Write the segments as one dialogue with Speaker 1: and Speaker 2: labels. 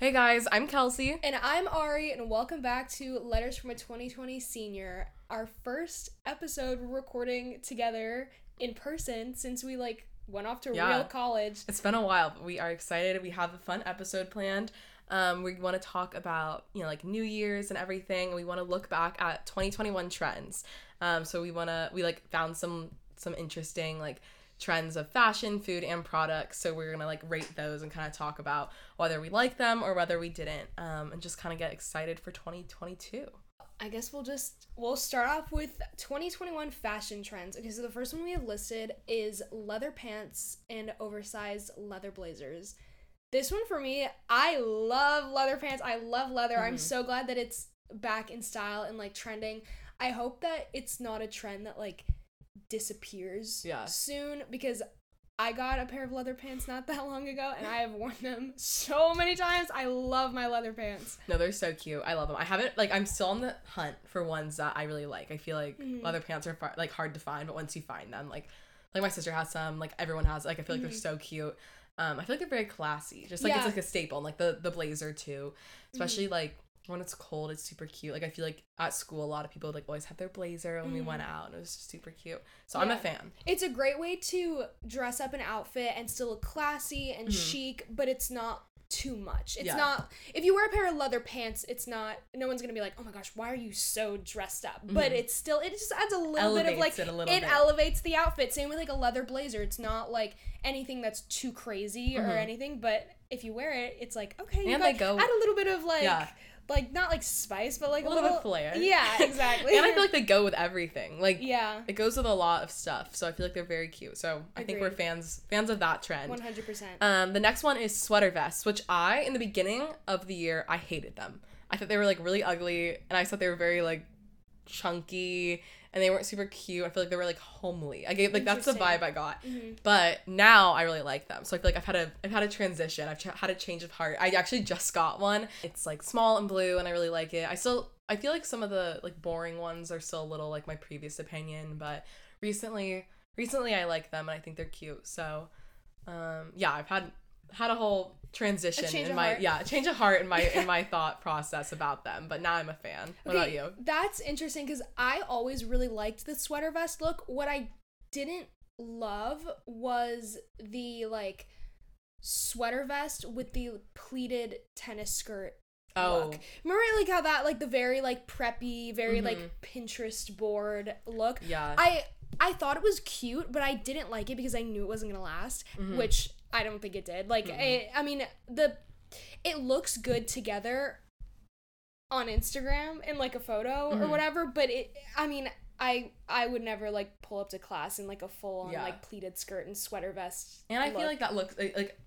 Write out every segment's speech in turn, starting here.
Speaker 1: Hey guys, I'm Kelsey.
Speaker 2: And I'm Ari, and welcome back to Letters from a 2020 Senior, our first episode we're recording together in person since we like went off to
Speaker 1: Yeah.
Speaker 2: real college.
Speaker 1: It's been a while, but we are excited. We have a fun episode planned. Um, we want to talk about you know like New Year's and everything. We want to look back at 2021 trends. Um, so we want to we like found some some interesting like trends of fashion, food, and products. So we're gonna like rate those and kind of talk about whether we like them or whether we didn't, um, and just kind of get excited for 2022.
Speaker 2: I guess we'll just we'll start off with 2021 fashion trends. Okay, so the first one we have listed is leather pants and oversized leather blazers. This one for me, I love leather pants. I love leather. I'm
Speaker 1: Mhm.
Speaker 2: so glad that it's back in style and like trending. I hope that it's not a trend that like disappears
Speaker 1: Yeah.
Speaker 2: soon because I got a pair of leather pants not that long ago and I have worn them so many times. I love my leather pants.
Speaker 1: No, they're so cute. I love them. I haven't like I'm still on the hunt for ones that I really like. I feel like
Speaker 2: Mhm.
Speaker 1: leather pants are far, like hard to find, but once you find them, like like my sister has some, like everyone has. Like I feel like they're so cute. Um, I feel like they're very classy. Just like it's
Speaker 2: Mm-hmm.
Speaker 1: Like a staple, and, like the the blazer too. Especially
Speaker 2: Mm-hmm.
Speaker 1: like when it's cold, it's super cute. Like I feel like at school, a lot of people like always have their blazer when we went out, and it was just super cute. So I'm a
Speaker 2: Mm-hmm.
Speaker 1: Fan.
Speaker 2: It's a great way to dress up an outfit and still look classy and
Speaker 1: Mhm.
Speaker 2: chic, but it's not too much. It's
Speaker 1: Yeah.
Speaker 2: not if you wear a pair of leather pants, it's not no one's gonna be like, Oh my gosh, why are you so dressed up? But
Speaker 1: Mhm.
Speaker 2: it's still it just adds a little bit of like
Speaker 1: it
Speaker 2: it elevates the outfit. Same with like a leather blazer. It's not like anything that's too crazy or
Speaker 1: Mhm.
Speaker 2: anything, but if you wear it, it's like, okay, you
Speaker 1: And
Speaker 2: got,
Speaker 1: they go-
Speaker 2: add a little bit of like
Speaker 1: Yeah.
Speaker 2: Like not like spice, but like
Speaker 1: A little bit of flair.
Speaker 2: Yeah, exactly.
Speaker 1: and I feel like they go with everything. Like
Speaker 2: Yeah.
Speaker 1: it goes with a lot of stuff. So I feel like they're very cute. So I think we're fans fans of that trend.
Speaker 2: One hundred percent.
Speaker 1: Um, the next one is sweater vests, which I in the beginning of the year I hated them. I thought they were like really ugly, and I thought they were very like chunky, and they weren't super cute. I feel like they were like homely. I gave like that's the vibe I got.
Speaker 2: Mhm.
Speaker 1: But now I really like them. So I feel like I've had a I've had a transition. I've ch- had a change of heart. I actually just got one. It's like small and blue, and I really like it. I still I feel like some of the like boring ones are still a little like my previous opinion, but recently recently I like them and I think they're cute. So um yeah, I've had had a whole transition
Speaker 2: change
Speaker 1: in my
Speaker 2: heart.
Speaker 1: yeah, change of heart in my in my thought process about them, but now I'm a fan. What about you?
Speaker 2: That's interesting because I always really liked the sweater vest look. What I didn't love was the like sweater vest with the pleated tennis skirt.
Speaker 1: Oh,
Speaker 2: Look. Remember like how that like the very like preppy, very
Speaker 1: Mhm.
Speaker 2: like Pinterest board look.
Speaker 1: yeah.
Speaker 2: I I thought it was cute, but I didn't like it because I knew it wasn't gonna last,
Speaker 1: Mhm.
Speaker 2: which I don't think it did. Like,
Speaker 1: Mhm.
Speaker 2: I, I mean, the it looks good together on Instagram in like a photo or
Speaker 1: Mhm.
Speaker 2: whatever, but it, I mean, I I would never like pull up to class in like a full on
Speaker 1: Yeah.
Speaker 2: like pleated skirt and sweater vest.
Speaker 1: And I feel like that looks like, like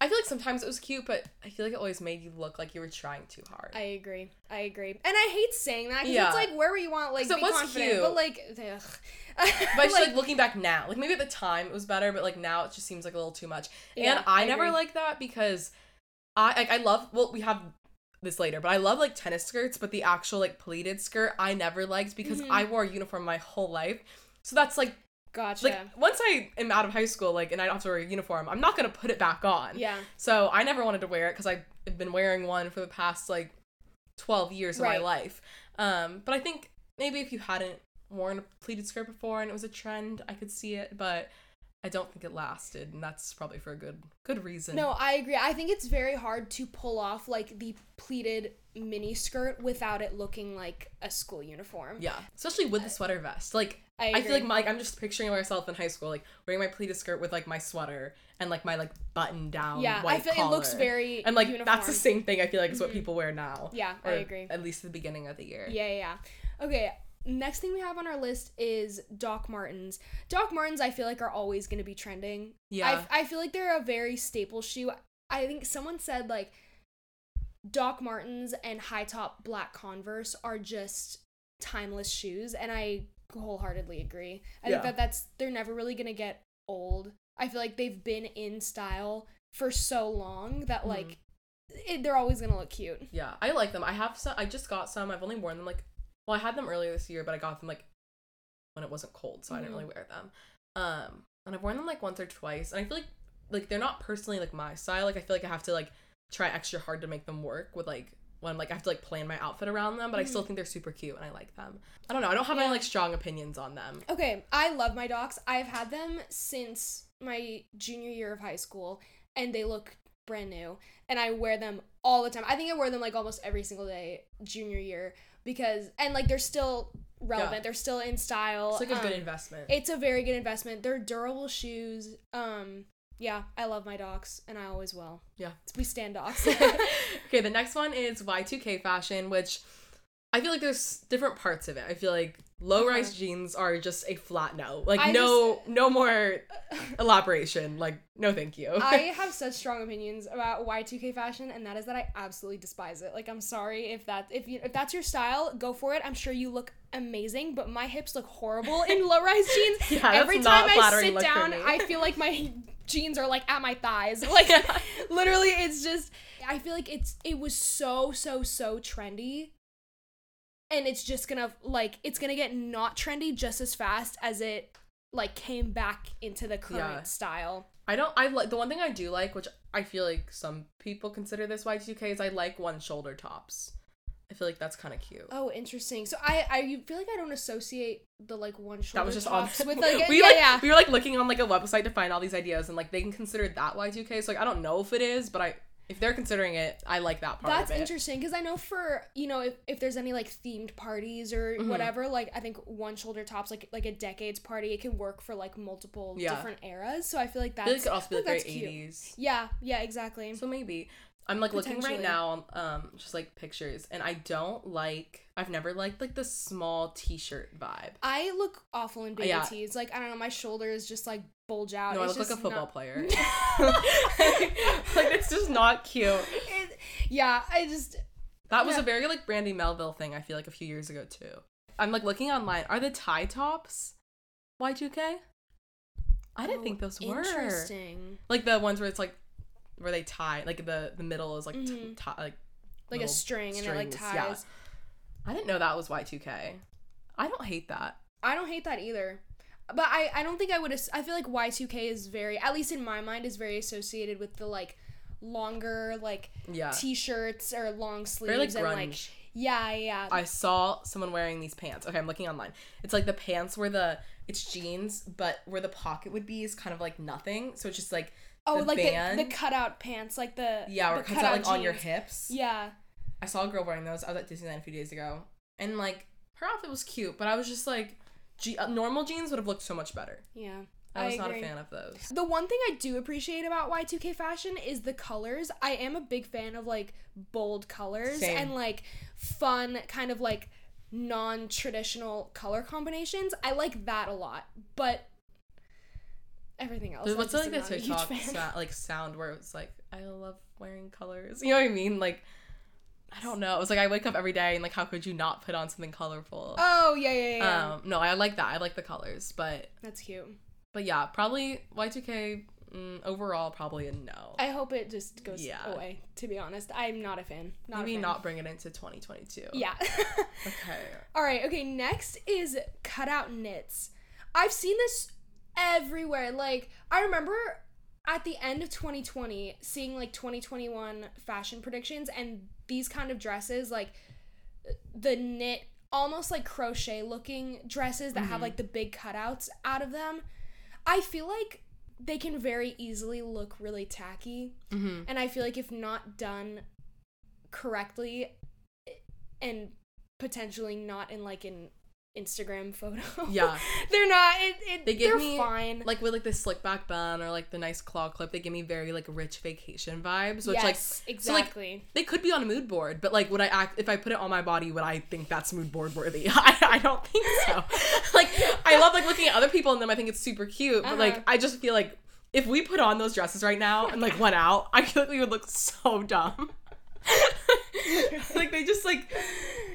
Speaker 1: I feel like sometimes it was cute, but I feel like it always made you look like you were trying too hard.
Speaker 2: I agree. I agree. And I hate saying that because
Speaker 1: Yeah.
Speaker 2: it's like wherever you want, like
Speaker 1: it
Speaker 2: be
Speaker 1: was
Speaker 2: confident,
Speaker 1: cute.
Speaker 2: but like, ugh.
Speaker 1: but just, like, looking back now, like maybe at the time it was better, but like now it just seems like a little too much.
Speaker 2: Yeah,
Speaker 1: and I,
Speaker 2: I
Speaker 1: never like that because I like I love well we have this later, but I love like tennis skirts, but the actual like pleated skirt I never liked because
Speaker 2: Mhm.
Speaker 1: I wore a uniform my whole life. So that's like
Speaker 2: gotcha.
Speaker 1: like once I am out of high school, like and I don't have to wear a uniform, I'm not gonna put it back on.
Speaker 2: yeah.
Speaker 1: So I never wanted to wear it because I've been wearing one for the past like 12 years of my life. Um, but I think maybe if you hadn't worn a pleated skirt before and it was a trend, I could see it, but I don't think it lasted, and that's probably for a good good reason.
Speaker 2: No, I agree. I think it's very hard to pull off like the pleated mini skirt without it looking like a school uniform.
Speaker 1: Yeah, especially with the sweater vest. Like
Speaker 2: I,
Speaker 1: I, feel like my, like I'm just picturing myself in high school, like wearing my pleated skirt with like my sweater and like my like button down
Speaker 2: yeah,
Speaker 1: white
Speaker 2: I feel it looks very
Speaker 1: and like
Speaker 2: uniform.
Speaker 1: that's the same thing. I feel like is what
Speaker 2: Mhm.
Speaker 1: people wear now.
Speaker 2: Yeah, I agree.
Speaker 1: At least at the beginning of the year.
Speaker 2: Yeah, yeah, yeah. Okay, next thing we have on our list is Doc Martens. Doc Martens, I feel like are always going to be trending.
Speaker 1: Yeah.
Speaker 2: I, I feel like they're a very staple shoe. I think someone said like Doc Martens and high top black Converse are just timeless shoes, and I wholeheartedly agree. I
Speaker 1: Yeah.
Speaker 2: think that that's they're never really gonna get old. I feel like they've been in style for so long that
Speaker 1: Mhm.
Speaker 2: like it, they're always gonna look cute.
Speaker 1: Yeah, I like them. I have some. I just got some. I've only worn them like, well, I had them earlier this year, but I got them like when it wasn't cold, so I didn't really wear them. Um, and I've worn them like once or twice, and I feel like like they're not personally like my style. Like I feel like I have to like try extra hard to make them work with like when like I have to like plan my outfit around them, but I still think they're super cute and I like them. I don't know. I don't have any like strong opinions on them.
Speaker 2: Okay, I love my docs. I've had them since my junior year of high school, and they look brand new. And I wear them all the time. I think I wear them like almost every single day junior year because, and like they're still relevant.
Speaker 1: Yeah.
Speaker 2: They're still in style.
Speaker 1: It's like a good
Speaker 2: Um,
Speaker 1: investment.
Speaker 2: It's a very good investment. They're durable shoes. Um, yeah, I love my docs, and I always will.
Speaker 1: Yeah.
Speaker 2: we stand docs.
Speaker 1: okay, the next one is Y2K fashion, which I feel like there's different parts of it. I feel like low rise
Speaker 2: Uh-huh.
Speaker 1: jeans are just a flat no. Like
Speaker 2: I
Speaker 1: no no more elaboration. Like no thank you.
Speaker 2: I have such strong opinions about Y2K fashion, and that is that I absolutely despise it. Like, I'm sorry if that if you if that's your style, go for it. I'm sure you look amazing, but my hips look horrible in low rise jeans.
Speaker 1: Yeah,
Speaker 2: Every time I sit down. I feel like my jeans are like at my thighs. Like, literally, it's just. I feel like it's it was so so so trendy. And it's just gonna like it's gonna get not trendy just as fast as it like came back into the current
Speaker 1: Yeah.
Speaker 2: style.
Speaker 1: I don't I like the one thing I do like, which I feel like some people consider this Y2K is I like one shoulder tops. I feel like that's kind of cute.
Speaker 2: Oh, interesting. So I I feel like I don't associate the like one shoulder
Speaker 1: that was just on
Speaker 2: with like
Speaker 1: we
Speaker 2: yeah
Speaker 1: like
Speaker 2: yeah.
Speaker 1: we were like looking on like a website to find all these ideas and like they can consider that Y2K. So like I don't know if it is, but I if they're considering it, I like that part.
Speaker 2: That's
Speaker 1: of it.
Speaker 2: interesting because I know for you know if, if there's any like themed parties or
Speaker 1: Mhm.
Speaker 2: whatever like I think one shoulder tops like like a decades party it can work for like multiple
Speaker 1: Yeah.
Speaker 2: different eras so I feel like
Speaker 1: I feel like
Speaker 2: that's
Speaker 1: it could also be like very eighties.
Speaker 2: yeah yeah exactly
Speaker 1: So maybe I'm like looking right now, um, just like pictures, and I don't like. I've never liked like the small T-shirt vibe.
Speaker 2: I look awful in baby
Speaker 1: Yeah.
Speaker 2: tees like I don't know my shoulders just like bulge out
Speaker 1: No, I
Speaker 2: It's
Speaker 1: look like a football
Speaker 2: not-
Speaker 1: player. like it's just not cute.
Speaker 2: It- yeah I just
Speaker 1: That was
Speaker 2: Yeah.
Speaker 1: a very like Brandy Melville thing. I feel like a few years ago too. I'm like looking online. Are the tie tops Y2K? I didn't
Speaker 2: Oh,
Speaker 1: think those were
Speaker 2: interesting
Speaker 1: like the ones where it's like where they tie like the the middle is like t-
Speaker 2: Mhm.
Speaker 1: tie like
Speaker 2: like a string and it like
Speaker 1: strings, yeah.
Speaker 2: ties
Speaker 1: I didn't know that was Y2K. I don't hate that.
Speaker 2: I don't hate that either. But I, I don't think I would. as- I feel like Y2K is very, at least in my mind, is very associated with the like longer like
Speaker 1: Yeah.
Speaker 2: t-shirts or long sleeves
Speaker 1: Very like
Speaker 2: and like
Speaker 1: grunge.
Speaker 2: yeah yeah
Speaker 1: I saw someone wearing these pants. Okay, I'm looking online. It's like the pants where the it's jeans, but where the pocket would be is kind of like nothing. So it's just like
Speaker 2: oh
Speaker 1: the
Speaker 2: like
Speaker 1: band.
Speaker 2: the, the cutout pants like the
Speaker 1: yeah, where
Speaker 2: the
Speaker 1: cuts out like
Speaker 2: cutout
Speaker 1: on your hips.
Speaker 2: yeah
Speaker 1: I saw a girl wearing those. I was at Disneyland a few days ago, and like her outfit was cute, but I was just like, G- uh, normal jeans would have looked so much better.
Speaker 2: yeah
Speaker 1: I was
Speaker 2: I
Speaker 1: not a fan of those.
Speaker 2: The one thing I do appreciate about Y2K fashion is the colors. I am a big fan of like bold colors
Speaker 1: Same.
Speaker 2: and like fun kind of like non-traditional color combinations. I like that a lot. But everything else
Speaker 1: what's like the TikTok sa- like sound where it's like I love wearing colors. You know what I mean? Like I don't know. It was like I wake up every day and like how could you not put on something colorful?
Speaker 2: Oh, yeah, yeah, yeah.
Speaker 1: Um, no, I like that. I like the colors, but
Speaker 2: That's cute.
Speaker 1: but yeah, probably Y2K mm, overall probably a no.
Speaker 2: I hope it just goes
Speaker 1: Yeah.
Speaker 2: away, to be honest. I'm not a fan. Not a
Speaker 1: Maybe
Speaker 2: fan.
Speaker 1: not bring it into 2022.
Speaker 2: Yeah.
Speaker 1: Okay.
Speaker 2: All right, okay, next is cutout knits. I've seen this everywhere. Like, I remember at the end of 2020 seeing like 2021 fashion predictions and these kind of dresses, like the knit, almost like crochet looking dresses that have
Speaker 1: Mhm.
Speaker 2: like the big cutouts out of them. I feel like they can very easily look really tacky.
Speaker 1: Mm-hmm.
Speaker 2: And I feel like if not done correctly and potentially not in like an Instagram photo.
Speaker 1: Yeah.
Speaker 2: they're not it, it
Speaker 1: They give
Speaker 2: they're
Speaker 1: me,
Speaker 2: fine.
Speaker 1: Like with like the slick back bun or like the nice claw clip, they give me very like rich vacation vibes. Which like
Speaker 2: yes,
Speaker 1: so, like,
Speaker 2: exactly.
Speaker 1: they could be on a mood board, but like would I act if I put it on my body, would I think that's mood board worthy? I, I don't think so. like I love like looking at other people in them, I think it's super cute. But like
Speaker 2: Uh-huh.
Speaker 1: I just feel like if we put on those dresses right now and like went out, I feel like we would look so dumb. like they just like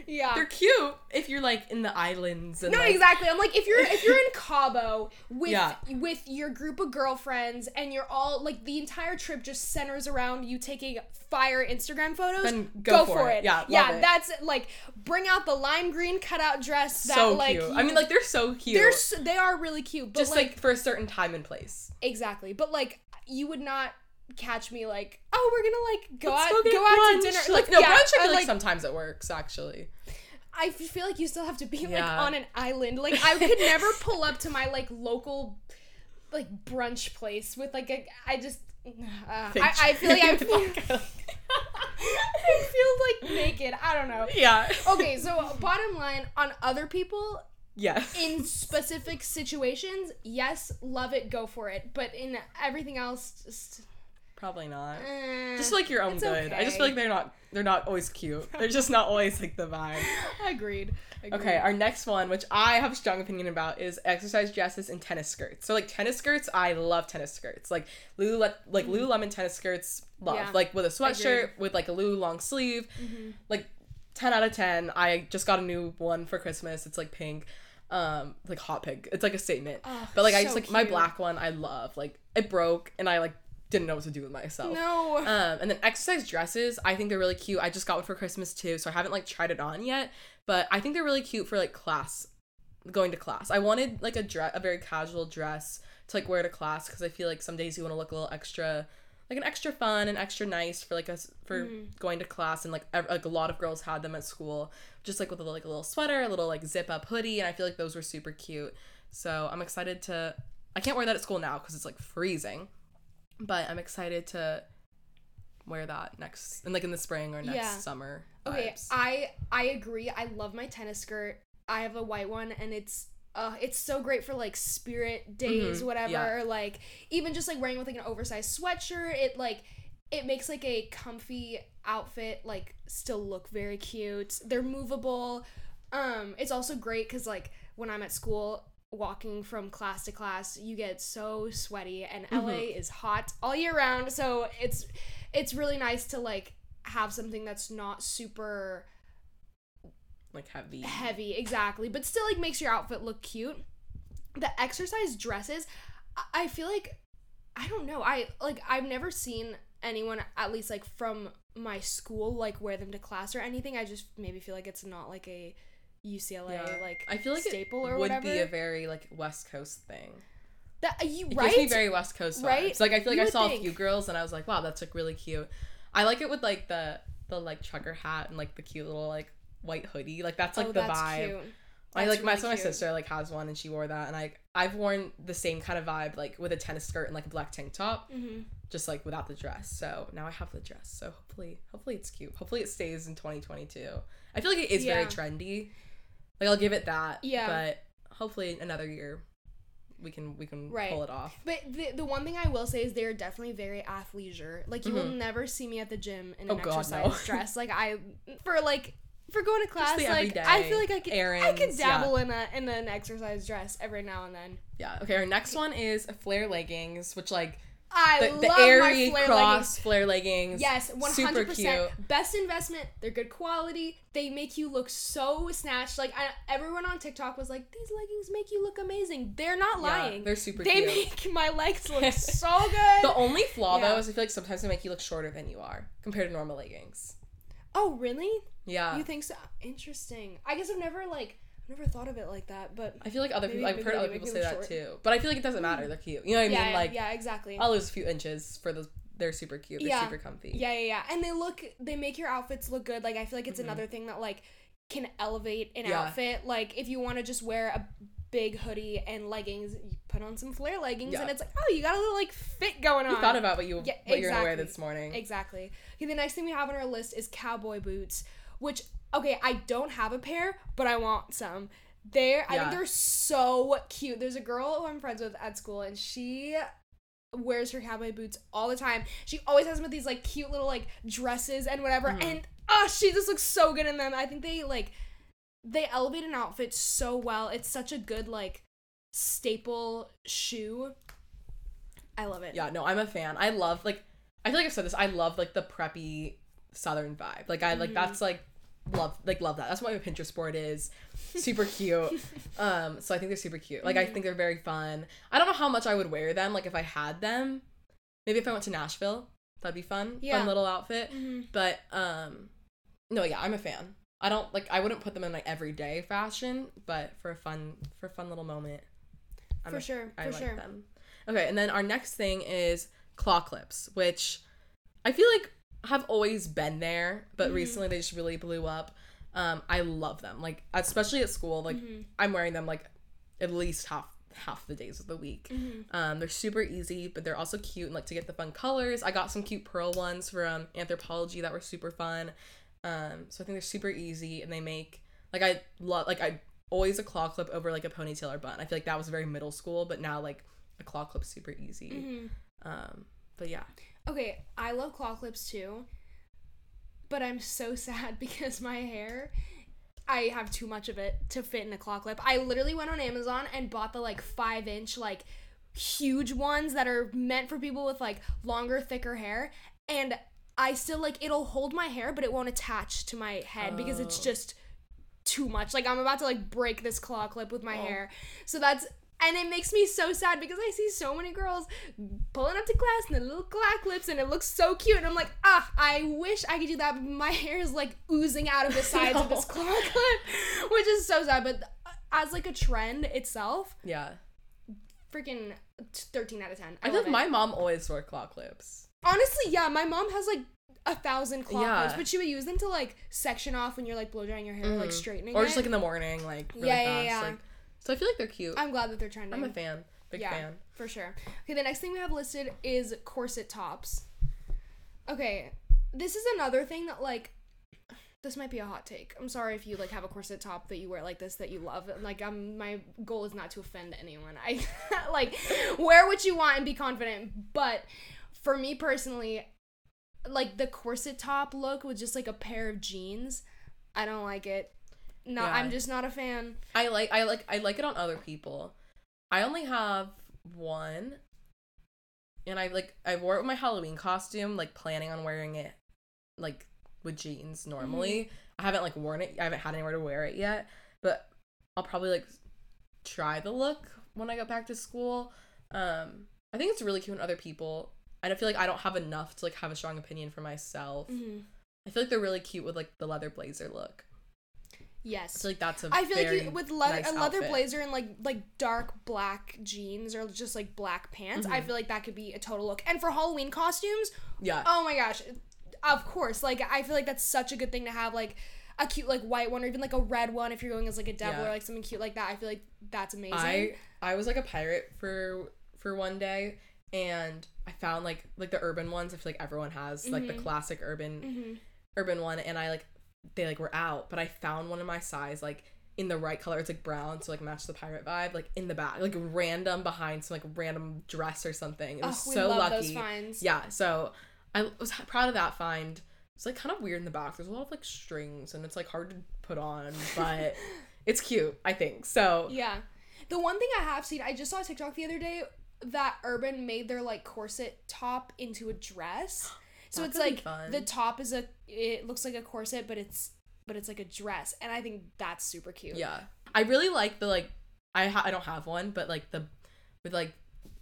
Speaker 2: yeah.
Speaker 1: they're cute if you're like in the islands and
Speaker 2: no,
Speaker 1: like,
Speaker 2: exactly. I'm like if you're if you're in Cabo with
Speaker 1: Yeah.
Speaker 2: with your group of girlfriends and you're all like the entire trip just centers around you taking fire Instagram photos.
Speaker 1: Then go for it. Yeah,
Speaker 2: yeah.
Speaker 1: love it.
Speaker 2: That's like bring out the lime green cutout dress. That,
Speaker 1: so
Speaker 2: like,
Speaker 1: cute.
Speaker 2: you-
Speaker 1: I mean like they're so cute.
Speaker 2: they're s- they are really cute. But
Speaker 1: just
Speaker 2: like
Speaker 1: like for a certain time and place.
Speaker 2: Exactly. But like you would not catch me like, oh, we're gonna like go
Speaker 1: Let's
Speaker 2: out,
Speaker 1: get
Speaker 2: go out to dinner.
Speaker 1: Like, no,
Speaker 2: yeah,
Speaker 1: brunch. I feel like, sometimes it works actually.
Speaker 2: I feel like you still have to be like on an island. Like I could never pull up to my like local like brunch place with like a I just uh, I, I feel like I feel, I feel like naked. I don't know.
Speaker 1: yeah.
Speaker 2: Okay, so bottom line on other people
Speaker 1: Yeah.
Speaker 2: in specific situations, yes, love it, go for it. But in everything else, just
Speaker 1: Probably not.
Speaker 2: eh,
Speaker 1: Just like your own good. I just feel like they're not they're not always cute. They're just not always like the vibe.
Speaker 2: agreed. agreed.
Speaker 1: Okay, our next one, which I have a strong opinion about, is exercise dresses and tennis skirts. So like tennis skirts, I love tennis skirts. Like Lulu, like Lululemon tennis skirts, love.
Speaker 2: Yeah.
Speaker 1: Like with a sweatshirt,
Speaker 2: Agreed.
Speaker 1: with like a Lulu long sleeve,
Speaker 2: Mhm.
Speaker 1: like ten out of ten. I just got a new one for Christmas. It's like pink, um, like hot pink. It's like a statement.
Speaker 2: Oh,
Speaker 1: but like I
Speaker 2: so
Speaker 1: just like my black one, I love. Like it broke, and I like didn't know what to do with myself.
Speaker 2: No.
Speaker 1: Um, and then exercise dresses, I think they're really cute. I just got one for Christmas too, so I haven't like tried it on yet. But I think they're really cute for like class, going to class. I wanted like a dress, a very casual dress to like wear to class because I feel like some days you want to look a little extra, like an extra fun and extra nice for like us for going to class. And like ev- like a lot of girls had them at school, just like with a, like a little sweater, a little like zip up hoodie, and I feel like those were super cute. So I'm excited to. I can't wear that at school now because it's like freezing, but I'm excited to wear that next and like in the spring or next
Speaker 2: Yeah.
Speaker 1: summer.
Speaker 2: Okay. I I agree. I love my tennis skirt. I have a white one, and it's uh it's so great for like spirit days,
Speaker 1: Mhm,
Speaker 2: whatever.
Speaker 1: yeah.
Speaker 2: Or like even just like wearing with like an oversized sweatshirt. It like it makes like a comfy outfit like still look very cute. They're movable. Um, it's also great because like when I'm at school. Walking from class to class, you get so sweaty, and mm-hmm. LA is hot all year round. So it's it's really nice to like have something that's not super
Speaker 1: like heavy.
Speaker 2: heavy exactly but still like makes your outfit look cute the exercise dresses I- i feel like i don't know i like i've never seen anyone at least like from my school like wear them to class or anything i just maybe feel like it's not like a ucla
Speaker 1: Yeah.
Speaker 2: like
Speaker 1: I feel like
Speaker 2: staple
Speaker 1: it
Speaker 2: or
Speaker 1: would
Speaker 2: whatever
Speaker 1: be a very like West Coast thing.
Speaker 2: that you
Speaker 1: It
Speaker 2: right
Speaker 1: gives me very West Coast vibes.
Speaker 2: Right?
Speaker 1: So, like I feel like
Speaker 2: You
Speaker 1: I saw a few girls and I was like, wow, that's like really cute. I like it with like the the like trucker hat and like the cute little like white hoodie. Like that's like
Speaker 2: oh,
Speaker 1: the
Speaker 2: that's
Speaker 1: vibe.
Speaker 2: cute.
Speaker 1: I
Speaker 2: That's
Speaker 1: like my
Speaker 2: really
Speaker 1: so my sister like has one and she wore that and I I've worn the same kind of vibe like with a tennis skirt and like a black tank top
Speaker 2: Mhm.
Speaker 1: just like without the dress. So now I have the dress. So hopefully hopefully it's cute. Hopefully it stays in 2022. I feel like it is very trendy. Like I'll give it that.
Speaker 2: Yeah.
Speaker 1: But hopefully another year we can we can
Speaker 2: Right.
Speaker 1: pull it off.
Speaker 2: But the, the one thing I will say is they're definitely very athleisure. Like you will
Speaker 1: Mhm.
Speaker 2: never see me at the gym in
Speaker 1: Oh,
Speaker 2: an
Speaker 1: God,
Speaker 2: exercise
Speaker 1: no.
Speaker 2: dress. Like I for like for going to class,
Speaker 1: the
Speaker 2: like I feel like I could I
Speaker 1: errands,
Speaker 2: could
Speaker 1: yeah.
Speaker 2: dabble in a in an exercise dress every now and then.
Speaker 1: Yeah. Okay, our next one is flare leggings, which like
Speaker 2: I
Speaker 1: the,
Speaker 2: love
Speaker 1: the Aerie
Speaker 2: my flare
Speaker 1: cross
Speaker 2: leggings.
Speaker 1: flare leggings.
Speaker 2: Yes,
Speaker 1: Super
Speaker 2: hundred percent.
Speaker 1: cute.
Speaker 2: Best investment. They're good quality. They make you look so snatched. Like I, everyone on TikTok was like, "These leggings make you look amazing." They're not
Speaker 1: Yeah,
Speaker 2: lying.
Speaker 1: they're super
Speaker 2: they
Speaker 1: cute.
Speaker 2: make my legs look so good.
Speaker 1: The only flaw
Speaker 2: Yeah.
Speaker 1: though is I feel like sometimes they make you look shorter than you are compared to normal leggings.
Speaker 2: oh, really?
Speaker 1: Yeah.
Speaker 2: You think so? Interesting. I guess I've never like never thought of it like that, but
Speaker 1: I feel like other people I've heard other people say that
Speaker 2: short.
Speaker 1: too. But I feel like it doesn't matter. They're cute. You know what I
Speaker 2: yeah,
Speaker 1: mean? Like
Speaker 2: yeah, exactly.
Speaker 1: I'll lose a few inches for those they're super cute. They're
Speaker 2: Yeah.
Speaker 1: super comfy.
Speaker 2: Yeah, yeah, yeah. And they look they make your outfits look good. Like I feel like it's
Speaker 1: Mhm.
Speaker 2: another thing that like can elevate an
Speaker 1: Yeah.
Speaker 2: outfit. Like if you want to just wear a big hoodie and leggings, you put on some flare leggings and it's like, "Oh, you got a little like fit going on."
Speaker 1: You thought about what you
Speaker 2: Yeah,
Speaker 1: what you're gonna wear this morning.
Speaker 2: Exactly. Okay, the next thing we have on our list is cowboy boots, which okay, I don't have a pair, but I want some. They're I think they're so cute. There's a girl who I'm friends with at school and she wears her cowboy boots all the time. She always has them with these like cute little like dresses and whatever.
Speaker 1: Mhm.
Speaker 2: And ah, she just looks so good in them. I think they like they elevate an outfit so well. It's such a good like staple shoe. I love it.
Speaker 1: Yeah, no, I'm a fan. I love like I feel like I've said this. I love like the preppy southern vibe. Like I like
Speaker 2: Mhm.
Speaker 1: that's like love like love that. That's what my Pinterest board is. Super cute. um, so I think they're super cute. Like I
Speaker 2: Mhm.
Speaker 1: think they're very fun. I don't know how much I would wear them. Like if I had them, maybe if I went to Nashville, that'd be fun.
Speaker 2: Yeah.
Speaker 1: Fun little outfit.
Speaker 2: Mhm.
Speaker 1: But um, no, yeah, I'm a fan. I don't like. I wouldn't put them in like everyday fashion, but for a fun for a fun little moment, I'm
Speaker 2: For
Speaker 1: a-
Speaker 2: sure,
Speaker 1: I
Speaker 2: for
Speaker 1: like
Speaker 2: sure.
Speaker 1: them. Okay, and then our next thing is claw clips, which I feel like have always been there, but
Speaker 2: Mhm.
Speaker 1: recently they just really blew up. Um, I love them. Like especially at school, like
Speaker 2: Mhm.
Speaker 1: I'm wearing them like at least half half the days of the week.
Speaker 2: Mhm.
Speaker 1: Um, they're super easy, but they're also cute and like to get the fun colors. I got some cute pearl ones from Anthropologie that were super fun. Um, so I think they're super easy and they make like I love like I always a claw clip over like a ponytail or bun. I feel like that was very middle school, but now like a claw clip's super easy.
Speaker 2: Mhm.
Speaker 1: Um, but yeah,
Speaker 2: Okay, I love claw clips too, but I'm so sad because my hair, I have too much of it to fit in a claw clip. I literally went on Amazon and bought the like five inch, like huge ones that are meant for people with like longer, thicker hair, and I still like it'll hold my hair, but it won't attach to my head because it's
Speaker 1: Oh.
Speaker 2: just too much. Like I'm about to like break this claw clip with my
Speaker 1: Oh.
Speaker 2: hair. So that's and it makes me so sad because I see so many girls pulling up to class in the little claw clips and it looks so cute. And I'm like, ah, I wish I could do that, but my hair is like oozing out of the sides of this claw clip, which is so sad. But as like a trend itself,
Speaker 1: yeah.
Speaker 2: freaking 13 out of 10. I,
Speaker 1: I feel like my mom always wore claw clips.
Speaker 2: Honestly, yeah, my mom has like a thousand claw
Speaker 1: Yeah.
Speaker 2: clips, but she would use them to like section off when you're like blow drying your hair, like
Speaker 1: Mhm.
Speaker 2: straightening
Speaker 1: Or
Speaker 2: it.
Speaker 1: just like in the morning, like really
Speaker 2: Yeah, yeah,
Speaker 1: fast.
Speaker 2: yeah.
Speaker 1: Like, so I feel like they're cute. I'm,
Speaker 2: glad that they're trending.
Speaker 1: I'm a fan. Big
Speaker 2: Yeah.
Speaker 1: fan.
Speaker 2: For sure. Okay, the next thing we have listed is corset tops. Okay, this is another thing that like this might be a hot take. I'm sorry if you like have a corset top that you wear like this that you love. Like um my goal is not to offend anyone. I like wear what you want and be confident, but for me personally, like the corset top look with just like a pair of jeans, I don't like it. No,
Speaker 1: Yeah.
Speaker 2: I'm just not a fan.
Speaker 1: I like I like I like it on other people. I only have one. And I like I wore it with my Halloween costume, like planning on wearing it like with jeans normally. I haven't like worn it. I haven't had anywhere to wear it yet, but I'll probably like try the look when I go back to school. Um I think it's really cute on other people. I don't feel like I don't have enough to like have a strong opinion for myself.
Speaker 2: Mhm.
Speaker 1: I feel like they're really cute with like the leather blazer look.
Speaker 2: Yes.
Speaker 1: I feel like that's a
Speaker 2: I feel like you, with leather,
Speaker 1: nice
Speaker 2: a leather
Speaker 1: outfit.
Speaker 2: blazer and like like dark black jeans or just like black pants, I
Speaker 1: Mhm.
Speaker 2: feel like that could be a total look. And for Halloween costumes,
Speaker 1: Yeah.
Speaker 2: oh my gosh, of course. Like I feel like that's such a good thing to have like a cute like white one or even like a red one if you're going as like a devil
Speaker 1: Yeah.
Speaker 2: or like something cute like that. I feel like that's amazing.
Speaker 1: I I was like a pirate for for one day and I found like like the urban ones. I feel like everyone has like the
Speaker 2: Mhm.
Speaker 1: classic urban
Speaker 2: hmm
Speaker 1: urban one and I like they like were out, but I found one in my size like in the right color. It's like brown to like match the pirate vibe, like in the back, like random behind some like random dress or something. It was
Speaker 2: oh,
Speaker 1: so lucky. Yeah, so I was proud of that find. It's like kind of weird in the back. There's a lot of like strings and it's like hard to put on, but it's cute, I think. So
Speaker 2: Yeah. The one thing I have seen, I just saw a TikTok the other day that Urban made their like corset top into a dress. So it's like
Speaker 1: fun.
Speaker 2: the top is a it looks like a corset, but it's but it's like a dress, and I think that's super cute.
Speaker 1: Yeah, I really like the like. I ha- I don't have one, but like the with like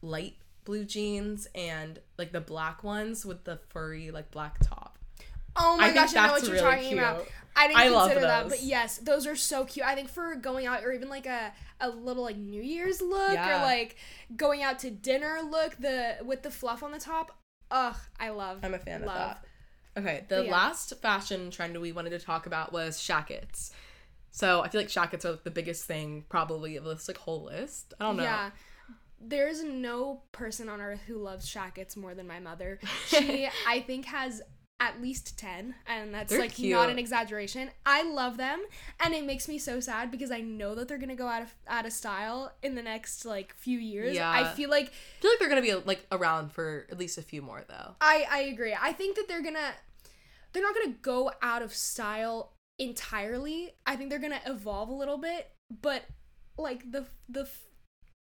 Speaker 1: light blue jeans and like the black ones with the furry like black top.
Speaker 2: Oh my
Speaker 1: I
Speaker 2: gosh, I know what you're
Speaker 1: really
Speaker 2: talking
Speaker 1: cute.
Speaker 2: about. I didn't
Speaker 1: I
Speaker 2: consider that, but yes, those are so cute. I think for going out or even like a, a little like New Year's look
Speaker 1: Yeah.
Speaker 2: or like going out to dinner look, the with the fluff on the top. Ugh, I love.
Speaker 1: I'm a fan
Speaker 2: love.
Speaker 1: of that. Okay, the
Speaker 2: yeah.
Speaker 1: last fashion trend we wanted to talk about was shackets. So I feel like shackets are like, the biggest thing probably of this like whole list. I don't know.
Speaker 2: Yeah. There's no person on earth who loves shackets more than my mother. She, I think, has at least 10, and that's
Speaker 1: They're
Speaker 2: like
Speaker 1: cute.
Speaker 2: not an exaggeration. I love them, and it makes me so sad because I know that they're gonna go out of out of style in the next like few years.
Speaker 1: Yeah.
Speaker 2: I feel like
Speaker 1: I feel like they're gonna be like around for at least a few more though.
Speaker 2: I I agree. I think that they're gonna they're not gonna go out of style entirely. I think they're gonna evolve a little bit, but like the the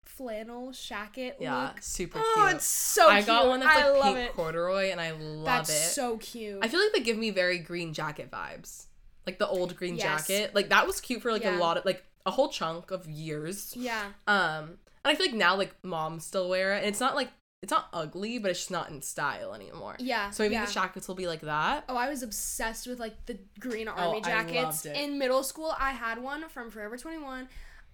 Speaker 2: flannel shacket
Speaker 1: Yeah,
Speaker 2: look.
Speaker 1: super
Speaker 2: Oh, it's so
Speaker 1: I
Speaker 2: cute.
Speaker 1: got one that's
Speaker 2: I
Speaker 1: like
Speaker 2: love
Speaker 1: pink
Speaker 2: it.
Speaker 1: corduroy, and I love
Speaker 2: That's
Speaker 1: it.
Speaker 2: so cute.
Speaker 1: I feel like they give me very green jacket vibes, like the old green
Speaker 2: Yes.
Speaker 1: jacket. Like that was cute for like
Speaker 2: Yeah.
Speaker 1: a lot of like a whole chunk of years.
Speaker 2: yeah.
Speaker 1: Um, and I feel like now like moms still wear it, and it's not like it's not ugly, but it's just not in style anymore.
Speaker 2: Yeah.
Speaker 1: So maybe
Speaker 2: yeah.
Speaker 1: the jackets will be like that.
Speaker 2: Oh, I was obsessed with like the green army
Speaker 1: Oh,
Speaker 2: jackets. In middle school, I had one from Forever 21.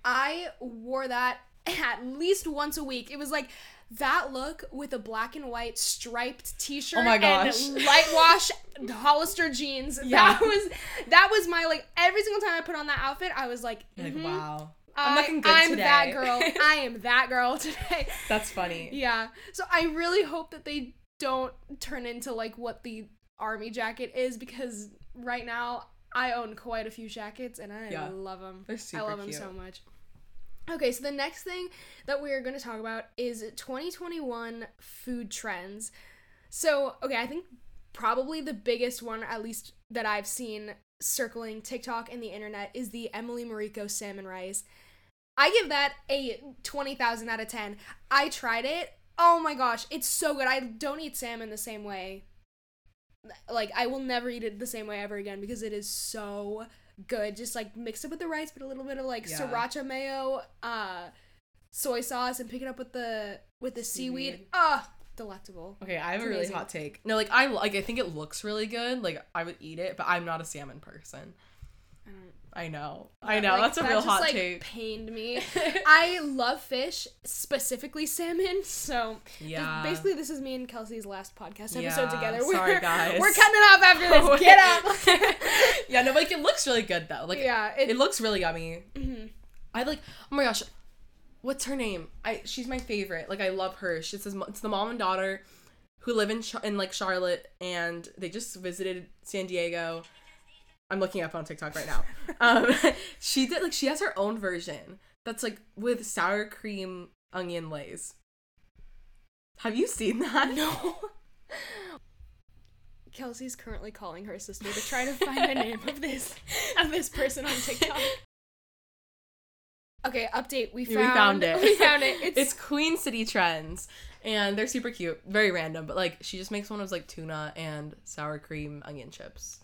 Speaker 2: I wore that at least once a week. It was like that look with a black and white striped t-shirt
Speaker 1: Oh my gosh.
Speaker 2: and light wash Hollister jeans.
Speaker 1: Yeah.
Speaker 2: That was that was my like every single time I put on that outfit, I was like,
Speaker 1: Like,
Speaker 2: mhm,
Speaker 1: wow.
Speaker 2: I,
Speaker 1: I'm looking good
Speaker 2: I'm
Speaker 1: today.
Speaker 2: that girl. I am that girl today.
Speaker 1: That's funny.
Speaker 2: Yeah. So I really hope that they don't turn into like what the army jacket is because right now I own quite a few jackets and I
Speaker 1: Yeah.
Speaker 2: love them.
Speaker 1: They're
Speaker 2: I love them so much. Okay, so the next thing that we are going to talk about is 2021 food trends. So, okay, I think probably the biggest one, at least that I've seen circling TikTok and the internet, is the Emily Mariko salmon rice. I give that a 20,000 out of 10. I tried it. Oh my gosh, it's so good. I don't eat salmon the same way. Like, I will never eat it the same way ever again because it is so good. Just like mix it with the rice, put a little bit of like
Speaker 1: Yeah.
Speaker 2: sriracha mayo, uh, soy sauce, and pick it up with the with the seaweed.
Speaker 1: Seaweed.
Speaker 2: Ah, delectable.
Speaker 1: Okay, I have
Speaker 2: It's
Speaker 1: a really
Speaker 2: amazing.
Speaker 1: hot take. No, like I like I think it looks really good. Like I would eat it, but I'm not a salmon person.
Speaker 2: I don't-
Speaker 1: I know. I know.
Speaker 2: Like,
Speaker 1: That's a
Speaker 2: that
Speaker 1: real
Speaker 2: just,
Speaker 1: hot
Speaker 2: like,
Speaker 1: take.
Speaker 2: Pained me. I love fish, specifically salmon. So
Speaker 1: yeah.
Speaker 2: basically, this is me and Kelsey's last podcast episode
Speaker 1: Yeah,
Speaker 2: together.
Speaker 1: sorry,
Speaker 2: we're,
Speaker 1: guys.
Speaker 2: We're cutting it off after this. Get up.
Speaker 1: yeah, no, but, like it looks really good though. Like
Speaker 2: yeah.
Speaker 1: it,
Speaker 2: It,
Speaker 1: looks really yummy.
Speaker 2: mhm.
Speaker 1: I like. Oh my gosh, what's her name? I she's my favorite. Like I love her. She's this, it's the mom and daughter who live in in like Charlotte, and they just visited San Diego. I'm looking up on TikTok right now. um, she did like she has her own version that's like with sour cream onion lays. Have you seen that?
Speaker 2: No. Kelsey's currently calling her sister to try to find the name of this of this person on TikTok. Okay, update. We
Speaker 1: We
Speaker 2: found,
Speaker 1: found it.
Speaker 2: We found it. It's,
Speaker 1: It's Queen City Trends, and they're super cute. Very random, but like she just makes one of those like tuna and sour cream onion chips.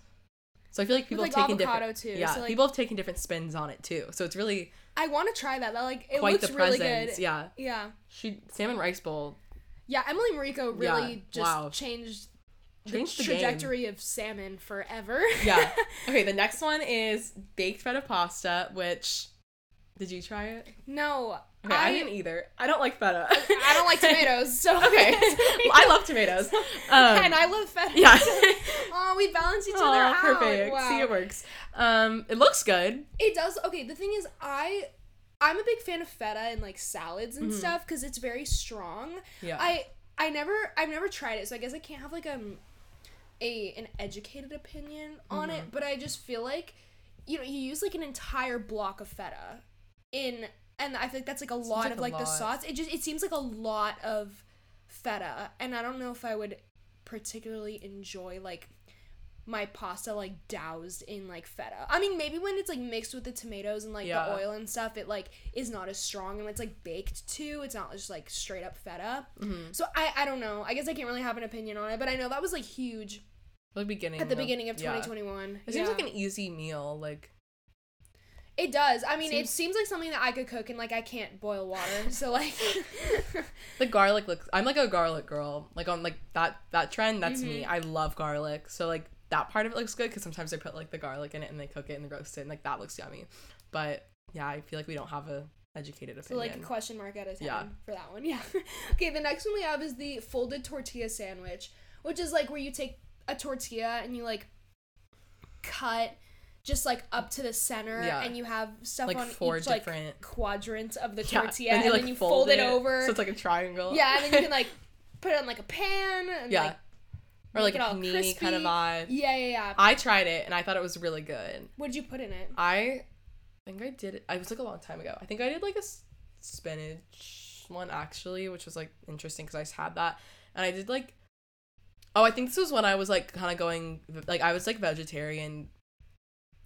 Speaker 1: So I feel like
Speaker 2: with,
Speaker 1: people
Speaker 2: like
Speaker 1: have taken
Speaker 2: avocado
Speaker 1: different
Speaker 2: too.
Speaker 1: yeah
Speaker 2: so, like,
Speaker 1: people have taken different spins on it too. So it's really
Speaker 2: I want to try that. That like it
Speaker 1: quite
Speaker 2: looks
Speaker 1: the
Speaker 2: really
Speaker 1: presence.
Speaker 2: good.
Speaker 1: Yeah,
Speaker 2: Yeah.
Speaker 1: she salmon rice bowl
Speaker 2: Yeah, Emily Mariko really
Speaker 1: Yeah,
Speaker 2: just
Speaker 1: wow.
Speaker 2: changed the
Speaker 1: changed the game.
Speaker 2: trajectory of salmon forever.
Speaker 1: Yeah. Okay, the next one is baked feta pasta, which did you try it?
Speaker 2: no,
Speaker 1: Okay, I,
Speaker 2: I,
Speaker 1: didn't either. I don't like feta.
Speaker 2: I don't like tomatoes, so
Speaker 1: okay, Well, I love tomatoes. Um,
Speaker 2: and I love feta.
Speaker 1: yeah.
Speaker 2: oh, we balance each other
Speaker 1: Aw,
Speaker 2: out.
Speaker 1: perfect.
Speaker 2: Wow.
Speaker 1: See, it works. Um, it looks good.
Speaker 2: It does. Okay, the thing is, I I'm a big fan of feta and like salads and
Speaker 1: Mhm.
Speaker 2: stuff because it's very strong.
Speaker 1: Yeah.
Speaker 2: I I never I've never tried it, so I guess I can't have like um a an educated opinion on
Speaker 1: Mm-hmm.
Speaker 2: it. But I just feel like you know you use like an entire block of feta in, and I think that's like a lot
Speaker 1: like
Speaker 2: of
Speaker 1: a
Speaker 2: like the
Speaker 1: lot.
Speaker 2: sauce. It just it seems like a lot of feta, and I don't know if I would particularly enjoy like my pasta like doused in like feta. I mean, maybe when it's like mixed with the tomatoes and like
Speaker 1: Yeah.
Speaker 2: the oil and stuff, it like is not as strong and it's like baked too. It's not just like straight up feta.
Speaker 1: Mm-hmm.
Speaker 2: So I I don't know. I guess I can't really have an opinion on it, but I know that was like huge
Speaker 1: The beginning.
Speaker 2: at the beginning of
Speaker 1: yeah.
Speaker 2: 2021.
Speaker 1: It seems
Speaker 2: Yeah.
Speaker 1: like an easy meal. Like
Speaker 2: It does. I mean, it
Speaker 1: Seems-
Speaker 2: seems like something that I could cook and like I can't boil water. So like
Speaker 1: the garlic looks. I'm like a garlic girl. Like on like that that trend. That's me.
Speaker 2: Mm-hmm.
Speaker 1: I love garlic. So like that part of it looks good because sometimes I put like the garlic in it and they cook it and they roast it and like that looks yummy. But yeah, I feel like we don't have a educated opinion.
Speaker 2: So like a question mark out of ten
Speaker 1: Yeah.
Speaker 2: for that one. Yeah. okay, the next one we have is the folded tortilla sandwich, which is like where you take a tortilla and you like cut just like up to the center
Speaker 1: Yeah.
Speaker 2: and you have stuff
Speaker 1: like
Speaker 2: on
Speaker 1: four
Speaker 2: each like
Speaker 1: different.
Speaker 2: quadrant of the tortilla
Speaker 1: then
Speaker 2: and
Speaker 1: like,
Speaker 2: then you fold, it, over.
Speaker 1: So it's like a triangle.
Speaker 2: yeah, and then you can like put it on like a pan and
Speaker 1: Yeah.
Speaker 2: like
Speaker 1: or like a
Speaker 2: it
Speaker 1: panini kind of vibe.
Speaker 2: yeah, yeah, yeah.
Speaker 1: I tried it and I thought it was really good.
Speaker 2: What did you put in it?
Speaker 1: I think I did it. I was like a long time ago. I think I did like a spinach one actually, which was like interesting because I just had that, and I did like. Oh, I think this was when I was like kind of going like I was like vegetarian,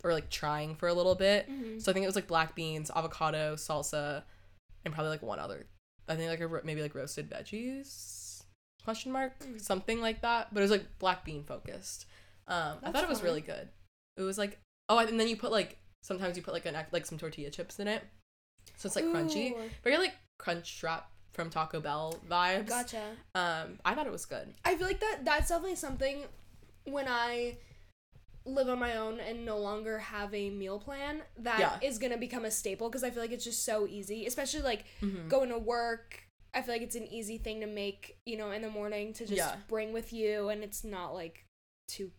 Speaker 1: or like trying for a little bit.
Speaker 2: Mhm.
Speaker 1: So I think it was like black beans, avocado, salsa, and probably like one other. I think like a, ro- maybe like roasted veggies question mark
Speaker 2: Mm.
Speaker 1: something like that. But it was like black bean focused. Um, I thought it was
Speaker 2: fun.
Speaker 1: really good. It was like oh, and then you put like sometimes you put like an like some tortilla chips in it, so it's like crunchy, very like crunch wrap from Taco Bell vibes.
Speaker 2: Gotcha.
Speaker 1: Um, I thought it was good.
Speaker 2: I feel like that that's definitely something when I live on my own and no longer have a meal plan, that is
Speaker 1: Yeah.
Speaker 2: gonna become a staple because I feel like it's just so easy, especially like
Speaker 1: Mhm.
Speaker 2: going to work. I feel like it's an easy thing to make, you know, in the morning to just
Speaker 1: Yeah.
Speaker 2: bring with you, and it's not like too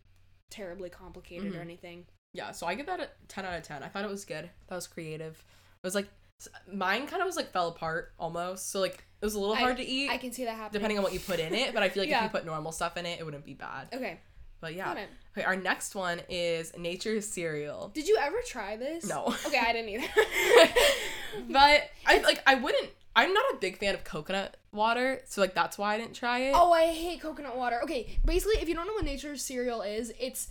Speaker 2: terribly complicated or
Speaker 1: Mhm.
Speaker 2: anything.
Speaker 1: Yeah, so I give that a 10 out of 10. I thought it was good. That was creative. It was like mine kind of was like fell apart almost. So like it was a little
Speaker 2: I-
Speaker 1: hard to eat
Speaker 2: I can see that happening.
Speaker 1: depending on what you put in it, but I feel like if you put normal stuff in it, it wouldn't be bad.
Speaker 2: Okay,
Speaker 1: But yeah. Okay, our next one is nature's cereal.
Speaker 2: Did you ever try this?
Speaker 1: No.
Speaker 2: Okay, I didn't either.
Speaker 1: But I like I wouldn't I'm not a big fan of coconut water, so like that's why I didn't try it.
Speaker 2: Oh, I hate coconut water. Okay, basically, if you don't know what nature's cereal is, it's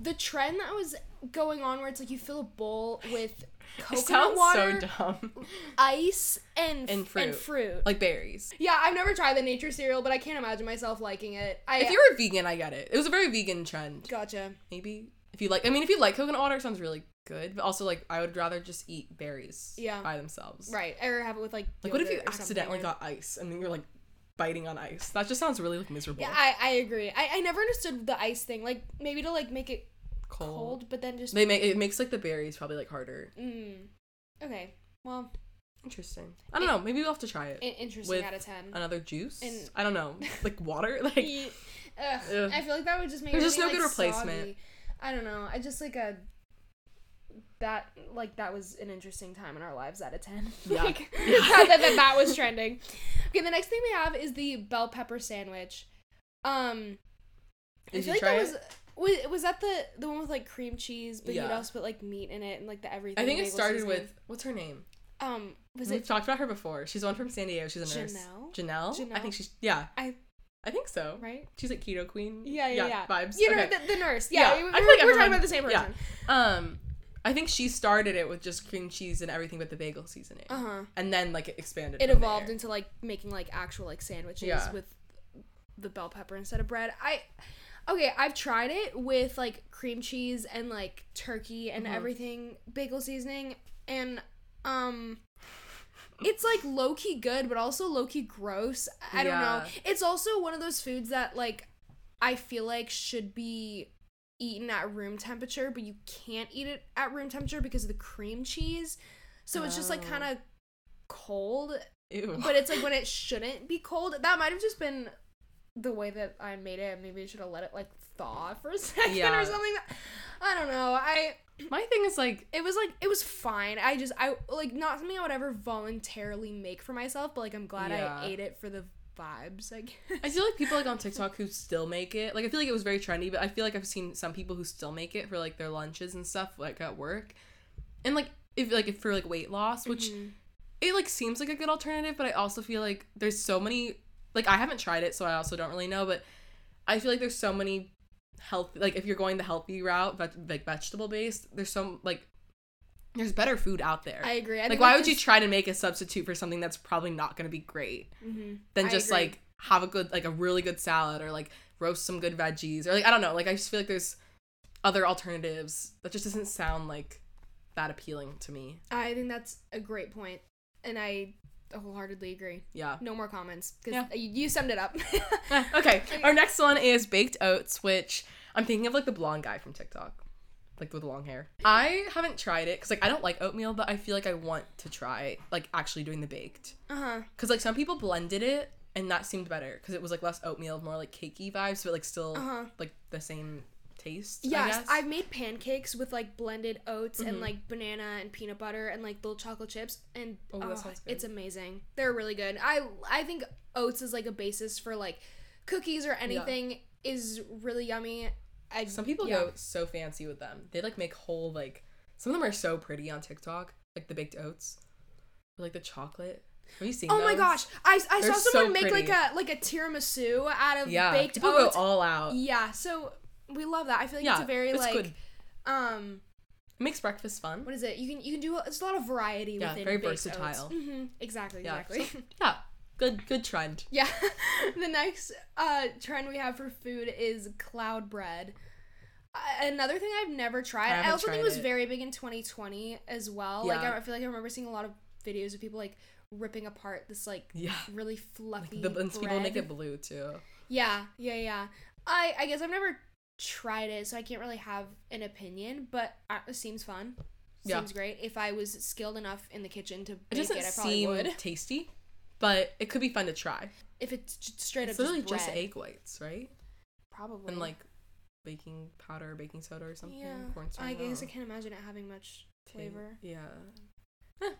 Speaker 2: the trend that was going on where it's like you fill a bowl with
Speaker 1: it
Speaker 2: coconut
Speaker 1: sounds
Speaker 2: water,
Speaker 1: so dumb.
Speaker 2: ice, and
Speaker 1: And fruit.
Speaker 2: And fruit.
Speaker 1: like berries.
Speaker 2: yeah, I've never tried the nature cereal, but I can't imagine myself liking it. I
Speaker 1: If you're a vegan, I get it. It was a very vegan trend.
Speaker 2: gotcha.
Speaker 1: maybe if you like i mean if you like coconut water it sounds really good but also like i would rather just eat berries
Speaker 2: Yeah.
Speaker 1: by themselves
Speaker 2: Right, or have it with like.
Speaker 1: like what if you
Speaker 2: yogurt or something,
Speaker 1: accidentally got ice and then you're like biting on ice that just sounds really like miserable
Speaker 2: Yeah, I, I agree. I, I never understood the ice thing. Like maybe to like make it
Speaker 1: cold,
Speaker 2: cold, but then just.
Speaker 1: they make it makes like the berries probably like harder
Speaker 2: Mm. Okay. Well,
Speaker 1: interesting i don't know maybe we'll have to try it
Speaker 2: interesting
Speaker 1: With
Speaker 2: out of ten.
Speaker 1: another juice
Speaker 2: And-
Speaker 1: i don't know like water like
Speaker 2: Ugh,
Speaker 1: Ugh.
Speaker 2: I feel like that would just make
Speaker 1: There's just no
Speaker 2: like,
Speaker 1: good replacement.
Speaker 2: soggy. I don't know. I just like a that like that was an interesting time in our lives out of ten.
Speaker 1: Yeah.
Speaker 2: like
Speaker 1: Yeah.
Speaker 2: that, that, that, was trending. Okay, the next thing we have is the bell pepper sandwich. Um, I
Speaker 1: Did
Speaker 2: feel
Speaker 1: you
Speaker 2: like
Speaker 1: try
Speaker 2: that
Speaker 1: it?
Speaker 2: was. Was, was that the the one with like cream cheese, but you'd also put like meat in it and like the everything?
Speaker 1: i think it started
Speaker 2: seasoning.
Speaker 1: with what's her name
Speaker 2: um was it
Speaker 1: we've
Speaker 2: it
Speaker 1: talked about her before she's one from san diego she's a nurse
Speaker 2: Janelle?
Speaker 1: janelle, i think she's yeah
Speaker 2: I-
Speaker 1: i think so
Speaker 2: right?
Speaker 1: she's like keto queen
Speaker 2: Yeah, yeah, yeah.
Speaker 1: vibes
Speaker 2: You know
Speaker 1: Okay.
Speaker 2: the, the nurse.
Speaker 1: Yeah,
Speaker 2: Yeah,
Speaker 1: I
Speaker 2: we,
Speaker 1: feel
Speaker 2: we,
Speaker 1: like
Speaker 2: we're talking about the same person. yeah.
Speaker 1: Um, I think she started it with just cream cheese and everything but the bagel seasoning,
Speaker 2: Uh huh.
Speaker 1: and then like it expanded.
Speaker 2: it evolved
Speaker 1: there.
Speaker 2: into like making like actual like sandwiches
Speaker 1: Yeah.
Speaker 2: with the bell pepper instead of bread. I okay, I've tried it with like cream cheese and like turkey and
Speaker 1: Mhm.
Speaker 2: everything bagel seasoning and um it's like low key good but also low key gross. I don't know. It's also one of those foods that like I feel like should be eaten at room temperature, but you can't eat it at room temperature because of the cream cheese. So it's just like
Speaker 1: Oh.
Speaker 2: kind of cold
Speaker 1: Ew.
Speaker 2: but it's like when it shouldn't be cold. That might have just been the way that I made it. Maybe I should have let it like thaw for a second
Speaker 1: Yeah.
Speaker 2: or something. I don't know. I
Speaker 1: My thing is like
Speaker 2: it was like it was fine. I just I like not something I would ever voluntarily make for myself, but like I'm glad
Speaker 1: Yeah.
Speaker 2: I ate it for the vibes. I guess.
Speaker 1: I feel like people like on TikTok who still make it. Like I feel like it was very trendy, but I feel like I've seen some people who still make it for like their lunches and stuff, like at work, and like if like if for like weight loss, which
Speaker 2: Mhm.
Speaker 1: it like seems like a good alternative, but I also feel like there's so many like I haven't tried it, so I also don't really know, but I feel like there's so many healthy, like if you're going the healthy route, but like vegetable based, there's some like there's better food out there.
Speaker 2: I agree. I
Speaker 1: like why would you try to make a substitute for something that's probably not going to be great
Speaker 2: Mhm.
Speaker 1: than just like have a good like a really good salad or like roast some good veggies or like I don't know, like I just feel like there's other alternatives that just doesn't sound like that appealing to me.
Speaker 2: I think that's a great point, and I wholeheartedly agree.
Speaker 1: Yeah.
Speaker 2: No more comments because
Speaker 1: Yeah.
Speaker 2: you, you summed it up.
Speaker 1: Okay. Our next one is baked oats, which I'm thinking of like the blonde guy from TikTok, like with the long hair. I haven't tried it because like I don't like oatmeal, but I feel like I want to try like actually doing the baked
Speaker 2: uh huh.
Speaker 1: because like some people blended it and that seemed better because it was like less oatmeal, more like cakey vibes, but like still
Speaker 2: Uh huh.
Speaker 1: like the same taste. I
Speaker 2: Yes. I've made pancakes with like blended oats and
Speaker 1: Mhm.
Speaker 2: like banana and peanut butter and like little chocolate chips, and
Speaker 1: Oh,
Speaker 2: oh, it's amazing. They're really good. I I think oats is like a basis for like cookies or anything is really yummy. I
Speaker 1: Some people
Speaker 2: yeah.
Speaker 1: go so fancy with them. They like make whole like some of them are so pretty on TikTok, like the baked oats, or like the chocolate. Have you seen?
Speaker 2: Oh my
Speaker 1: those?
Speaker 2: gosh, I, I
Speaker 1: They're
Speaker 2: saw
Speaker 1: so
Speaker 2: someone make like a like a tiramisu out of
Speaker 1: Yeah,
Speaker 2: baked
Speaker 1: people
Speaker 2: oats.
Speaker 1: go all out.
Speaker 2: yeah, so we love that. I feel like
Speaker 1: yeah,
Speaker 2: it's a very
Speaker 1: it's
Speaker 2: like
Speaker 1: good.
Speaker 2: um
Speaker 1: It makes breakfast fun.
Speaker 2: what is it? You can you can do it's a lot of variety
Speaker 1: Yeah,
Speaker 2: within
Speaker 1: very versatile.
Speaker 2: hmm Exactly,
Speaker 1: Yeah,
Speaker 2: exactly.
Speaker 1: so- yeah, good good trend.
Speaker 2: Yeah. the next uh, trend we have for food is cloud bread. Uh, another thing I've never tried.
Speaker 1: I
Speaker 2: I, also think it was
Speaker 1: it.
Speaker 2: very big in 2020 as well. Like
Speaker 1: Yeah.
Speaker 2: I, I feel like I remember seeing a lot of videos of people like ripping apart this like
Speaker 1: Yeah,
Speaker 2: really fluffy
Speaker 1: the and people make it blue too.
Speaker 2: Yeah, yeah, yeah. I I guess I've never tried it, so I can't really have an opinion. But uh, it seems fun.
Speaker 1: Yeah.
Speaker 2: Seems great. If I was skilled enough in the kitchen to
Speaker 1: It
Speaker 2: make it, I probably
Speaker 1: seem
Speaker 2: would.
Speaker 1: tasty, but it could be fun to try.
Speaker 2: If it's straight
Speaker 1: It's
Speaker 2: up
Speaker 1: literally
Speaker 2: just,
Speaker 1: just egg whites, right?
Speaker 2: probably.
Speaker 1: And like baking powder, or baking soda, or something.
Speaker 2: yeah,
Speaker 1: cornstarch,
Speaker 2: I guess I can't imagine it having much flavor.
Speaker 1: Yeah.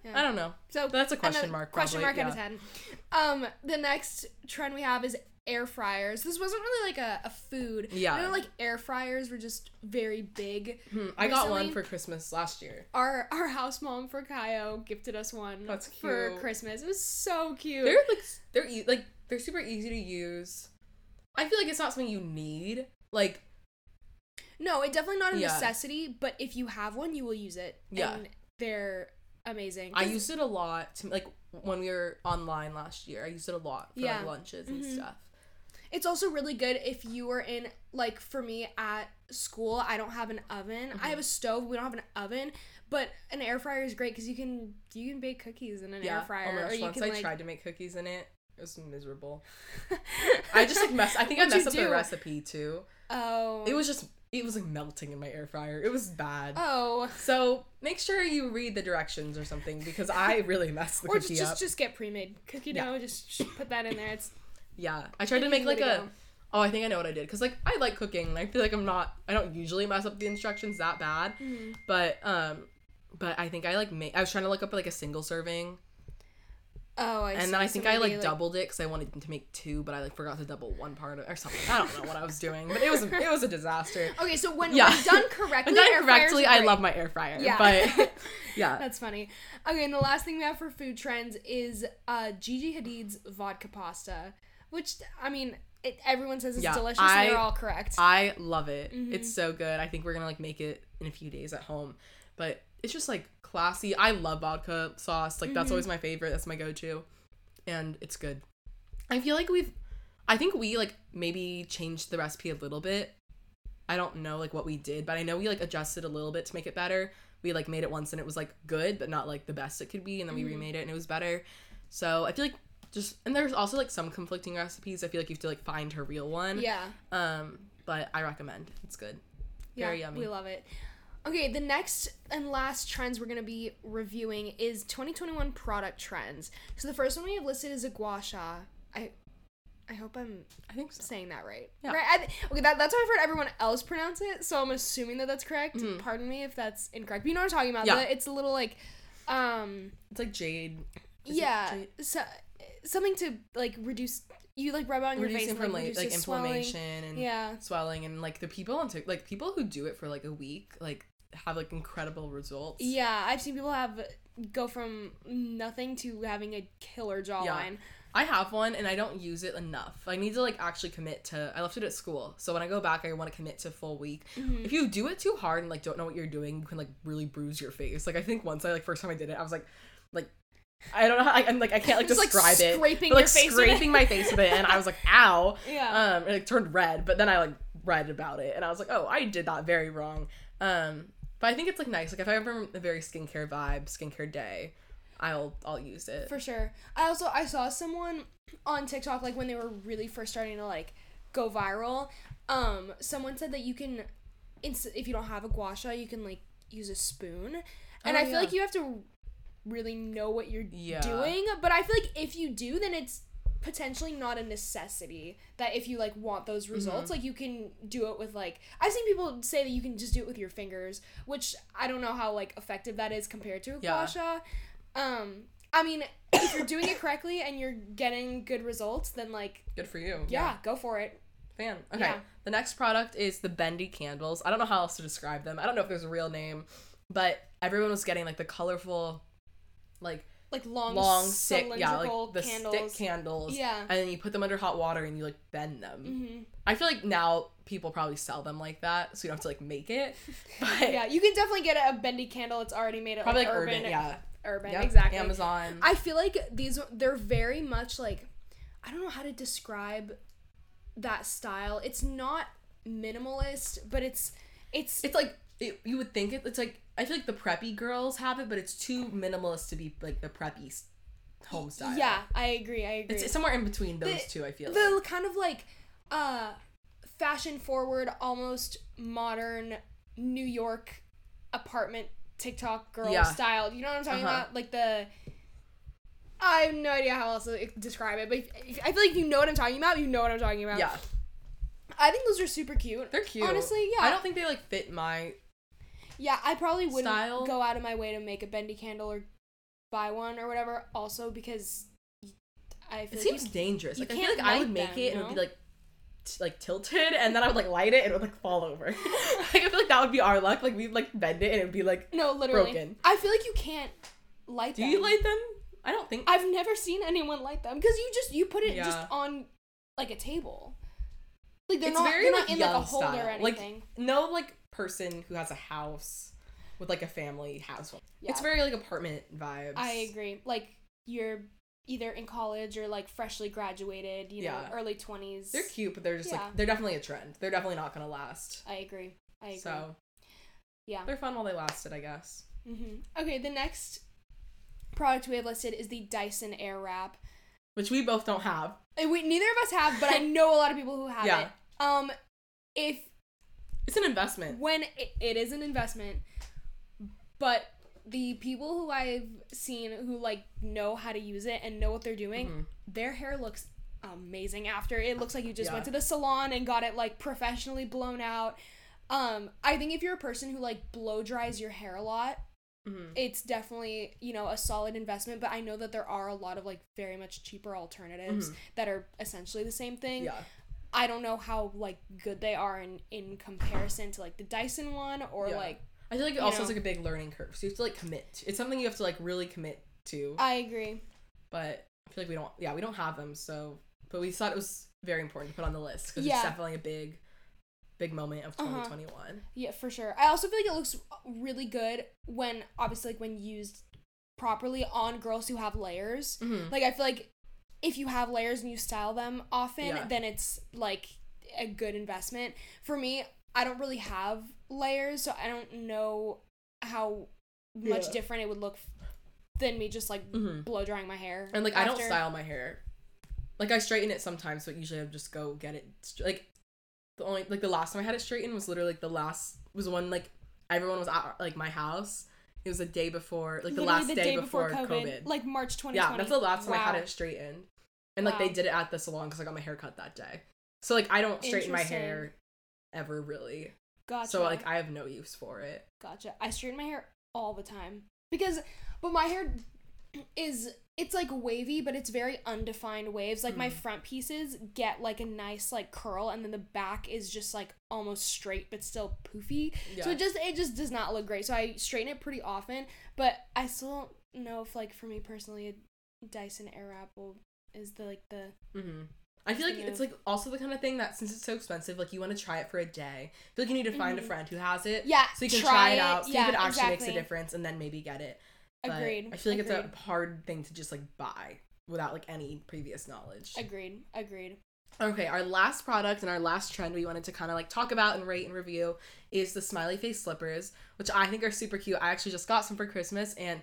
Speaker 2: Yeah.
Speaker 1: I don't know.
Speaker 2: So
Speaker 1: that's a question mark.
Speaker 2: Question
Speaker 1: probably,
Speaker 2: mark out of ten. Um, the next trend we have is air fryers. This wasn't really like a, a food.
Speaker 1: Yeah.
Speaker 2: I know like air fryers were just very big.
Speaker 1: Hmm, I got one for Christmas last year.
Speaker 2: Our our house mom for Chi O gifted us one
Speaker 1: That's
Speaker 2: for. Christmas. It was so cute.
Speaker 1: They're like they're e- like they're super easy to use. I feel like it's not something you need. Like
Speaker 2: no, it's definitely not a
Speaker 1: Yeah.
Speaker 2: necessity, but if you have one, you will use it.
Speaker 1: Yeah.
Speaker 2: And they're amazing.
Speaker 1: I used it a lot to like when we were online last year. I used it a lot for
Speaker 2: Yeah.
Speaker 1: like lunches and
Speaker 2: Mhm.
Speaker 1: stuff.
Speaker 2: It's also really good if you are in like for me at school, I don't have an oven. I mm-hmm. have a stove, we don't have an oven, but an air fryer is great cuz you can you can bake cookies in an
Speaker 1: Yeah.
Speaker 2: air fryer
Speaker 1: oh my
Speaker 2: or
Speaker 1: gosh,
Speaker 2: you
Speaker 1: once
Speaker 2: can
Speaker 1: I
Speaker 2: like
Speaker 1: tried to make cookies in it, it was miserable. I just like mess. I think I
Speaker 2: What'd you
Speaker 1: messed up the recipe too.
Speaker 2: Oh.
Speaker 1: It was just it was like melting in my air fryer. It was bad.
Speaker 2: Oh.
Speaker 1: So make sure you read the directions or something because I really messed the
Speaker 2: Or
Speaker 1: cookie
Speaker 2: just, just
Speaker 1: up.
Speaker 2: just get pre-made cookie
Speaker 1: Yeah.
Speaker 2: dough, just put that in there. It's
Speaker 1: yeah, I tried to make like a.
Speaker 2: go.
Speaker 1: Oh, I think I know what I did because like I like cooking. I feel like I'm not. I don't usually mess up the instructions that bad,
Speaker 2: Mhm.
Speaker 1: but um, but I think I like made. I was trying to look up like a single serving,
Speaker 2: Oh, I see.
Speaker 1: and then I
Speaker 2: So
Speaker 1: think I
Speaker 2: maybe,
Speaker 1: like doubled it because I wanted to make two, but I like forgot to double one part of or something. I don't know what I was doing, but it was it was a disaster.
Speaker 2: Okay, so when,
Speaker 1: Yeah.
Speaker 2: when done correctly,
Speaker 1: But done correctly, I love my air fryer.
Speaker 2: Yeah.
Speaker 1: But yeah,
Speaker 2: That's funny. Okay, and the last thing we have for food trends is uh, Gigi Hadid's vodka pasta, which I mean, it, everyone says it's
Speaker 1: Yeah,
Speaker 2: delicious,
Speaker 1: I-
Speaker 2: and they're all correct.
Speaker 1: I love it.
Speaker 2: Mhm.
Speaker 1: It's so good. I think we're gonna like make it in a few days at home. But it's just like classy. I love vodka sauce. Like that's
Speaker 2: Mhm.
Speaker 1: always my favorite. That's my go-to. And it's good. I feel like we've I think we like maybe changed the recipe a little bit. I don't know like what we did, but I know we like adjusted a little bit to make it better. We like made it once and it was like good, but not like the best it could be, and then we
Speaker 2: Mhm.
Speaker 1: remade it and it was better. So I feel like just and there's also like some conflicting recipes. I feel like you have to like find her real one.
Speaker 2: yeah,
Speaker 1: Um, but I recommend. It's good.
Speaker 2: yeah,
Speaker 1: Very yummy.
Speaker 2: we love it. Okay, the next and last trends we're gonna be reviewing is 2021 product trends. So the first one we have listed is a gua sha. I, I hope I'm
Speaker 1: I think so.
Speaker 2: saying that right.
Speaker 1: Yeah.
Speaker 2: Right. I th- okay, that, that's how I've heard everyone else pronounce it. So I'm assuming that that's correct.
Speaker 1: Mhm.
Speaker 2: Pardon me if that's incorrect. But you know what I'm talking about.
Speaker 1: Yeah.
Speaker 2: The- it's a little like, um,
Speaker 1: It's like jade. Is
Speaker 2: yeah,
Speaker 1: jade?
Speaker 2: so, something to like reduce. You like rub on your face
Speaker 1: Reducing from
Speaker 2: like,
Speaker 1: like,
Speaker 2: swelling.
Speaker 1: inflammation and
Speaker 2: Yeah.
Speaker 1: swelling and like the people on Tik like people who do it for like a week like have like incredible results.
Speaker 2: Yeah, I've seen people have go from nothing to having a killer jawline.
Speaker 1: I have one and I don't use it enough. I need to like actually commit to. I left it at school, so when I go back, I want to commit to full week.
Speaker 2: Mhm.
Speaker 1: If you do it too hard and like don't know what you're doing, you can like really bruise your face. Like I think once I like first time I did it, I was like, like I don't know. How, I, I'm like I can't like
Speaker 2: Just, like,
Speaker 1: describe it.
Speaker 2: scraping
Speaker 1: but, like
Speaker 2: your face with it.
Speaker 1: scraping my face with it, and I was like, ow.
Speaker 2: Yeah.
Speaker 1: Um, it like turned red, but then I like read about it, and I was like, oh, I did that very wrong. Um, but I think it's like nice. Like if I ever a very skincare vibe, skincare day, I'll I'll use it.
Speaker 2: For sure. I also I saw someone on TikTok like when they were really first starting to like go viral. Um, someone said that you can, if you don't have a gua sha, you can like use a spoon, and
Speaker 1: Oh,
Speaker 2: I feel like you have to really know what you're
Speaker 1: Yeah.
Speaker 2: doing. But I feel like if you do, then it's potentially not a necessity that if you like want those
Speaker 1: Mm-hmm.
Speaker 2: results like you can do it with like i've seen people say that you can just do it with your fingers which i don't know how like effective that is compared to a
Speaker 1: Yeah.
Speaker 2: um i mean if you're doing it correctly and you're getting good results then like
Speaker 1: Good for you.
Speaker 2: yeah, go for it
Speaker 1: Fan. Okay.
Speaker 2: Yeah.
Speaker 1: The next product is the bendy candles. I don't know how else to describe them. I don't know if there's a real name, but everyone was getting like the colorful, like
Speaker 2: like long
Speaker 1: long stick, yeah, like the
Speaker 2: candles
Speaker 1: stick candles.
Speaker 2: Yeah.
Speaker 1: And then you put them under hot water and you like bend them.
Speaker 2: hmm
Speaker 1: I feel like now people probably sell them like that, so you don't have to like make it. But
Speaker 2: yeah you can definitely get a bendy candle it's already made at
Speaker 1: probably
Speaker 2: like,
Speaker 1: like
Speaker 2: urban
Speaker 1: urban, yeah.
Speaker 2: urban
Speaker 1: Yep,
Speaker 2: exactly
Speaker 1: Amazon.
Speaker 2: I feel like these they're very much like I don't know how to describe that style. It's not minimalist, but it's it's
Speaker 1: it's like it, you would think it, it's like I feel like the preppy girls have it, but it's too minimalist to be like the preppy home style.
Speaker 2: yeah, I agree. I agree.
Speaker 1: It's somewhere in between those
Speaker 2: The-
Speaker 1: two. I feel like.
Speaker 2: the kind of like uh fashion forward, almost modern New York apartment TikTok girl
Speaker 1: Yeah.
Speaker 2: style. You know what I'm talking
Speaker 1: Uh-huh.
Speaker 2: about? Like the. I have no idea how else to describe it, but if, if, I feel like you know what I'm talking about. You know what I'm talking about.
Speaker 1: Yeah,
Speaker 2: I think those are super cute.
Speaker 1: they're cute.
Speaker 2: Honestly, yeah.
Speaker 1: I don't think they like fit my.
Speaker 2: Yeah, I probably wouldn't
Speaker 1: Style.
Speaker 2: go out of my way to make a bendy candle or buy one or whatever. Also because I feel
Speaker 1: It
Speaker 2: like
Speaker 1: seems dangerous.
Speaker 2: you
Speaker 1: Like I feel
Speaker 2: can't
Speaker 1: like I would make
Speaker 2: them,
Speaker 1: it and it would be like. t- Like tilted, and then I would like light it, and it would like fall over. like I feel like that would be our luck. Like we'd like bend it, and it would be like.
Speaker 2: no, literally.
Speaker 1: broken.
Speaker 2: I feel like you can't light
Speaker 1: Do
Speaker 2: them.
Speaker 1: you light them? I don't think.
Speaker 2: I've never seen anyone light them because you just you put it just on like a table. Like they're
Speaker 1: It's
Speaker 2: not
Speaker 1: very,
Speaker 2: they're
Speaker 1: like,
Speaker 2: not in like a holder or
Speaker 1: style. Like, no like person who has a house with like a family has one.
Speaker 2: yeah.
Speaker 1: It's very like apartment vibes.
Speaker 2: I agree. Like you're either in college or like freshly graduated, you know,
Speaker 1: Yeah.
Speaker 2: early twenties.
Speaker 1: They're cute, but they're just
Speaker 2: Yeah.
Speaker 1: like they're definitely a trend. They're definitely not gonna last.
Speaker 2: I agree. I agree.
Speaker 1: So
Speaker 2: Yeah.
Speaker 1: they're fun while they lasted, I guess.
Speaker 2: hmm Okay, the next product we have listed is the Dyson Airwrap.
Speaker 1: Which we both don't have.
Speaker 2: Uh, We neither of us have, but I know a lot of people who have
Speaker 1: Yeah.
Speaker 2: it. Um, if
Speaker 1: It's an investment.
Speaker 2: when it, it is an investment, but the people who I've seen who like know how to use it and know what they're doing,
Speaker 1: Mhm.
Speaker 2: their hair looks amazing after. It looks like you just
Speaker 1: Yeah.
Speaker 2: went to the salon and got it like professionally blown out. Um, I think if you're a person who like blow dries your hair a lot,
Speaker 1: Mhm.
Speaker 2: it's definitely you know a solid investment but i know that there are a lot of like very much cheaper alternatives
Speaker 1: Mhm.
Speaker 2: that are essentially the same thing
Speaker 1: Yeah.
Speaker 2: I don't know how like good they are in in comparison to like the dyson one or
Speaker 1: Yeah.
Speaker 2: like
Speaker 1: I feel like it also
Speaker 2: know.
Speaker 1: is like a big learning curve. So you have to like commit. It's something you have to like really commit to.
Speaker 2: i agree
Speaker 1: but I feel like we don't yeah, we don't have them, so but we thought it was very important to put on the list because
Speaker 2: Yeah.
Speaker 1: it's definitely a big big moment of
Speaker 2: Uh-huh.
Speaker 1: 2021.
Speaker 2: yeah for sure i also feel like it looks really good when obviously like when used properly on girls who have layers
Speaker 1: Mhm.
Speaker 2: like i feel like if you have layers and you style them often
Speaker 1: Yeah.
Speaker 2: then it's like a good investment for me i don't really have layers so i don't know how much
Speaker 1: Yeah.
Speaker 2: different it would look than me just like
Speaker 1: Mhm.
Speaker 2: blow drying my hair
Speaker 1: And like I don't style my hair. Like I straighten it sometimes, but usually I just go get it. Like the only like the last time I had it straightened was literally like the last was when like everyone was at like my house. It was the day before, like the
Speaker 2: Literally
Speaker 1: last day, before, COVID.
Speaker 2: like march 2020
Speaker 1: Yeah, that's the last time I had it straightened. And like they did it at the salon because I got my hair cut that day. So like I don't straighten my hair ever really.
Speaker 2: gotcha
Speaker 1: So like I have no use for it.
Speaker 2: Gotcha. I straighten my hair all the time because, but my hair is it's like wavy, but it's very undefined waves. Like my
Speaker 1: Mm.
Speaker 2: front pieces get like a nice like curl, and then the back is just like almost straight but still poofy.
Speaker 1: Yeah.
Speaker 2: So it just it just does not look great. So I straighten it pretty often, but I still don't know if like for me personally, a Dyson Airwrap will is the like the
Speaker 1: hmm I feel like it's like also the kind of thing that since it's so expensive, like you want to try it for a day. I feel like you need to find a
Speaker 2: Mhm.
Speaker 1: friend who has it.
Speaker 2: yeah.
Speaker 1: So you can
Speaker 2: try,
Speaker 1: try, it out. So
Speaker 2: Yeah,
Speaker 1: you can actually makes a difference and then maybe get it. But
Speaker 2: Agreed.
Speaker 1: I feel like it's a hard thing to just like buy without like any previous knowledge.
Speaker 2: Agreed. Agreed.
Speaker 1: Okay, our last product and our last trend we wanted to kind of like talk about and rate and review is the smiley face slippers, which I think are super cute. I actually just got some for Christmas and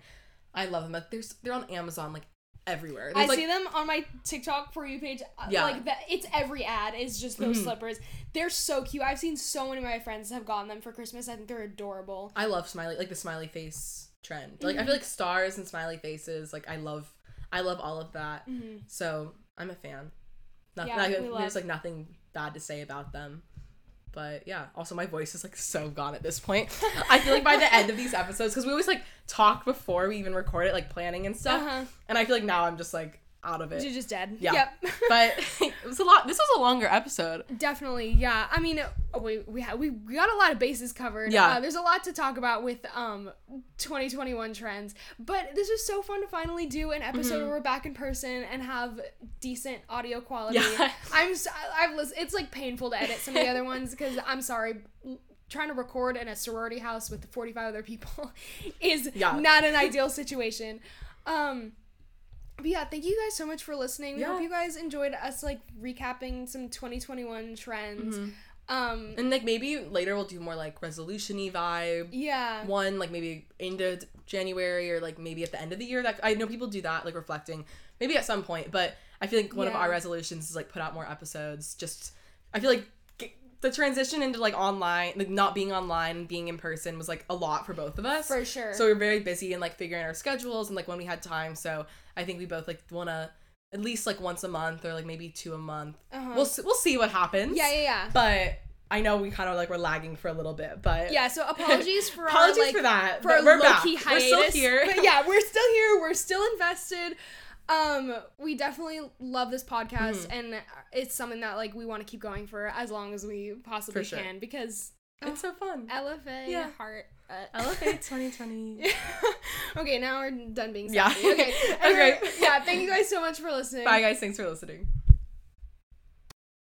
Speaker 1: I love them. Like, There's they're on Amazon like everywhere.
Speaker 2: I
Speaker 1: like,
Speaker 2: see them on my TikTok for you page. uh,
Speaker 1: Yeah.
Speaker 2: Like that it's every ad is just those
Speaker 1: Mhm.
Speaker 2: slippers. They're so cute. I've seen so many of my friends have gotten them for Christmas. I think they're adorable.
Speaker 1: I love smiley like the smiley face trend. Like I
Speaker 2: Mhm.
Speaker 1: feel like stars and smiley faces. Like I love I love all of that.
Speaker 2: hmm
Speaker 1: So I'm a fan. Nothing.
Speaker 2: Yeah,
Speaker 1: I-
Speaker 2: we
Speaker 1: there's
Speaker 2: love-
Speaker 1: like nothing bad to say about them. But yeah, also my voice is like so gone at this point. I feel like by the end of these episodes, because we always like talk before we even record it, like planning and stuff,
Speaker 2: Uh-huh.
Speaker 1: and I feel like now I'm just like out of it.
Speaker 2: You're just dead.
Speaker 1: Yeah.
Speaker 2: Yep.
Speaker 1: But it was a lot. This was a longer episode.
Speaker 2: Definitely, yeah. I mean, uh, we we ha- we got a lot of bases covered.
Speaker 1: Yeah.
Speaker 2: Uh, there's a lot to talk about with um 2021 trends, but this was so fun to finally do an episode
Speaker 1: Mhm.
Speaker 2: where we're back in person and have decent audio quality.
Speaker 1: Yeah.
Speaker 2: I'm s- I've lis- it's like painful to edit some of the other ones because I'm sorry. Trying to record in a sorority house with 45 other people is
Speaker 1: Yeah.
Speaker 2: not an ideal situation. Um, but yeah, thank you guys so much for listening. We hope you guys enjoyed us like recapping some 2021 trends.
Speaker 1: Mhm.
Speaker 2: Um,
Speaker 1: And like maybe later we'll do more like resolution-y vibe.
Speaker 2: yeah,
Speaker 1: one like maybe into January or like maybe at the end of the year. That I know people do that, like reflecting, maybe at some point. But I feel like one of our resolutions is like put out more episodes. Just I feel like the transition into like online, like not being online and being in person was like a lot for both of us.
Speaker 2: For sure.
Speaker 1: So we were very busy and like figuring our schedules and like when we had time. So I think we both like want to at least like once a month or like maybe two a month.
Speaker 2: Uh-huh.
Speaker 1: We'll we'll see what happens.
Speaker 2: yeah, yeah, yeah.
Speaker 1: But I know we kind of like we're lagging for a little bit, but
Speaker 2: Yeah, so apologies for
Speaker 1: apologies
Speaker 2: our, like,
Speaker 1: for that.
Speaker 2: for
Speaker 1: but
Speaker 2: our
Speaker 1: we're back.
Speaker 2: low-key
Speaker 1: We're still here.
Speaker 2: But yeah, we're still here. We're still invested. Um, we definitely love this podcast,
Speaker 1: Mm-hmm.
Speaker 2: and it's something that like we want to keep going for as long as we possibly
Speaker 1: sure.
Speaker 2: can because
Speaker 1: It's so fun.
Speaker 2: LFA
Speaker 1: Yeah.
Speaker 2: heart. Uh,
Speaker 1: Elevate 2020.
Speaker 2: okay, now we're done being
Speaker 1: Yeah.
Speaker 2: Okay.
Speaker 1: Okay.
Speaker 2: Yeah, thank you guys so much for listening.
Speaker 1: Bye guys, thanks for listening.